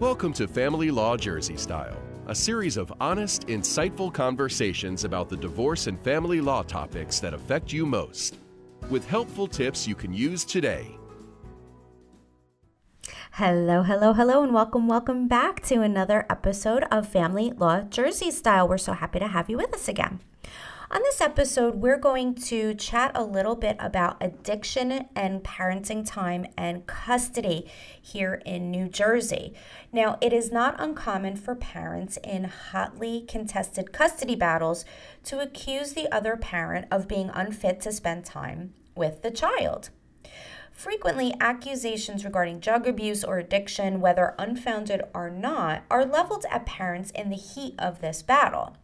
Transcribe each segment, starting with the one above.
Welcome to Family Law Jersey Style, a series of honest, insightful conversations about the divorce and family law topics that affect you most, with helpful tips you can use today. Hello, hello, hello, and welcome, welcome back to another episode of Family Law Jersey Style. We're so happy to have you with us again. On this episode, we're going to chat a little bit about addiction and parenting time and custody here in New Jersey. Now, it is not uncommon for parents in hotly contested custody battles to accuse the other parent of being unfit to spend time with the child. Frequently, accusations regarding drug abuse or addiction, whether unfounded or not, are leveled at parents in the heat of this battle.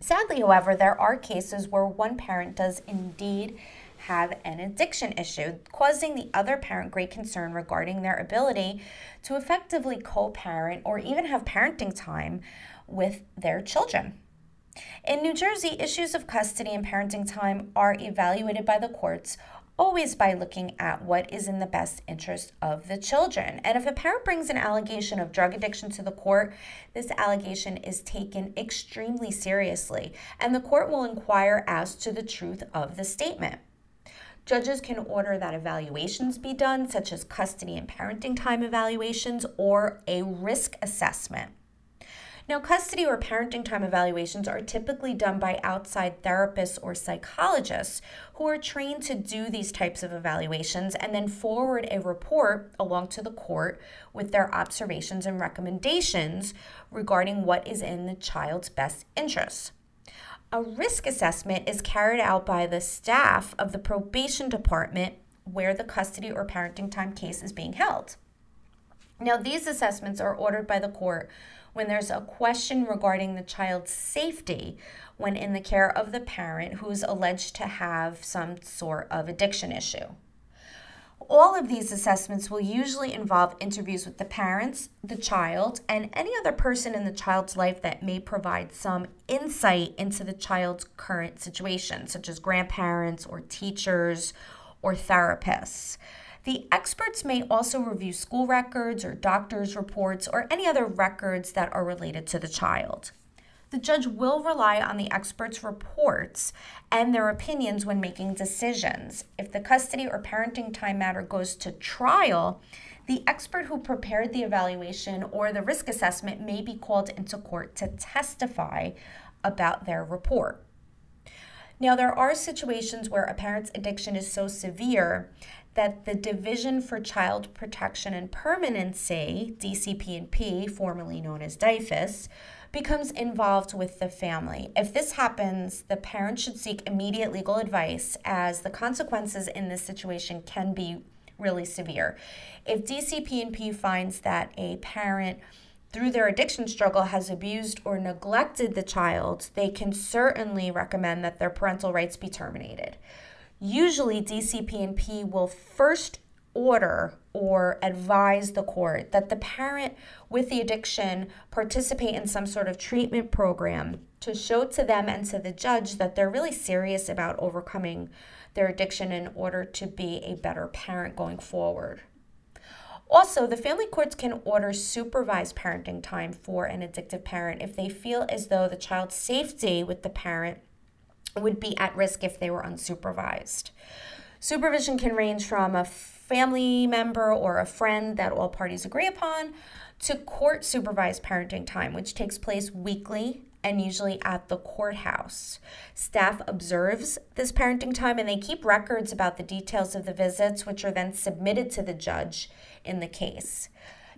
Sadly, however, there are cases where one parent does indeed have an addiction issue, causing the other parent great concern regarding their ability to effectively co parent or even have parenting time with their children. In New Jersey, issues of custody and parenting time are evaluated by the courts always by looking at what is in the best interest of the children. And if a parent brings an allegation of drug addiction to the court, this allegation is taken extremely seriously, and the court will inquire as to the truth of the statement. Judges can order that evaluations be done, such as custody and parenting time evaluations or a risk assessment. Now, custody or parenting time evaluations are typically done by outside therapists or psychologists who are trained to do these types of evaluations and then forward a report along to the court with their observations and recommendations regarding what is in the child's best interests. A risk assessment is carried out by the staff of the probation department where the custody or parenting time case is being held. Now, these assessments are ordered by the court when there's a question regarding the child's safety when in the care of the parent who's alleged to have some sort of addiction issue. All of these assessments will usually involve interviews with the parents, the child, and any other person in the child's life that may provide some insight into the child's current situation, such as grandparents or teachers or therapists. The experts may also review school records or doctor's reports or any other records that are related to the child. The judge will rely on the experts' reports and their opinions when making decisions. If the custody or parenting time matter goes to trial, the expert who prepared the evaluation or the risk assessment may be called into court to testify about their report. Now, there are situations where a parent's addiction is so severe that the Division for Child Protection and Permanency, DCP&P, formerly known as DYFS, becomes involved with the family. If this happens, the parent should seek immediate legal advice as the consequences in this situation can be really severe. If DCP&P finds that a parent through their addiction struggle has abused or neglected the child, they can certainly recommend that their parental rights be terminated. Usually, DCP&P will first order or advise the court that the parent with the addiction participate in some sort of treatment program to show to them and to the judge that they're really serious about overcoming their addiction in order to be a better parent going forward. Also, the family courts can order supervised parenting time for an addictive parent if they feel as though the child's safety with the parent would be at risk if they were unsupervised. Supervision can range from a family member or a friend that all parties agree upon to court supervised parenting time, which takes place weekly and usually at the courthouse. Staff observes this parenting time and they keep records about the details of the visits, which are then submitted to the judge in the case.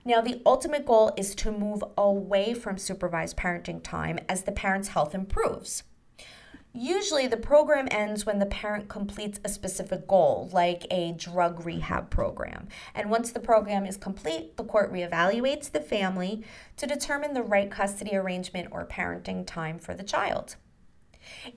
Now, the ultimate goal is to move away from supervised parenting time as the parent's health improves. Usually, the program ends when the parent completes a specific goal, like a drug rehab program. And once the program is complete, the court reevaluates the family to determine the right custody arrangement or parenting time for the child.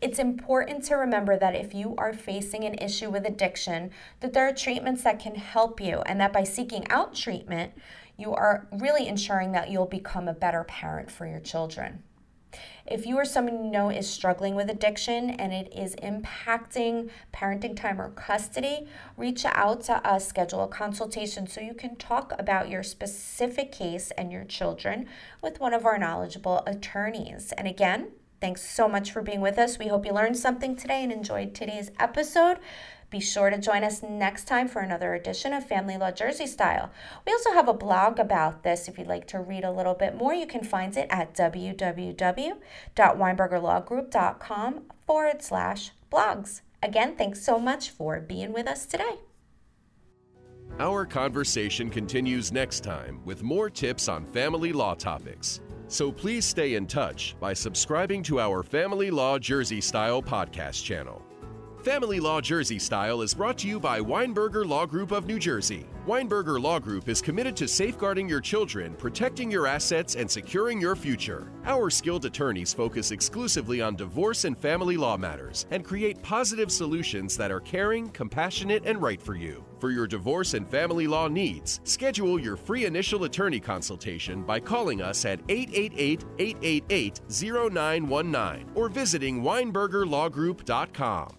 It's important to remember that if you are facing an issue with addiction, that there are treatments that can help you and that by seeking out treatment, you are really ensuring that you'll become a better parent for your children. If you or someone you know is struggling with addiction and it is impacting parenting time or custody, reach out to us, schedule a consultation so you can talk about your specific case and your children with one of our knowledgeable attorneys. And again, thanks so much for being with us. We hope you learned something today and enjoyed today's episode. Be sure to join us next time for another edition of Family Law Jersey Style. We also have a blog about this. If you'd like to read a little bit more, you can find it at www.weinbergerlawgroup.com forward slash blogs. Again, thanks so much for being with us today. Our conversation continues next time with more tips on family law topics. So please stay in touch by subscribing to our Family Law Jersey Style podcast channel. Family Law Jersey Style is brought to you by Weinberger Law Group of New Jersey. Weinberger Law Group is committed to safeguarding your children, protecting your assets, and securing your future. Our skilled attorneys focus exclusively on divorce and family law matters and create positive solutions that are caring, compassionate, and right for you. For your divorce and family law needs, schedule your free initial attorney consultation by calling us at 888 888 0919 or visiting WeinbergerLawGroup.com.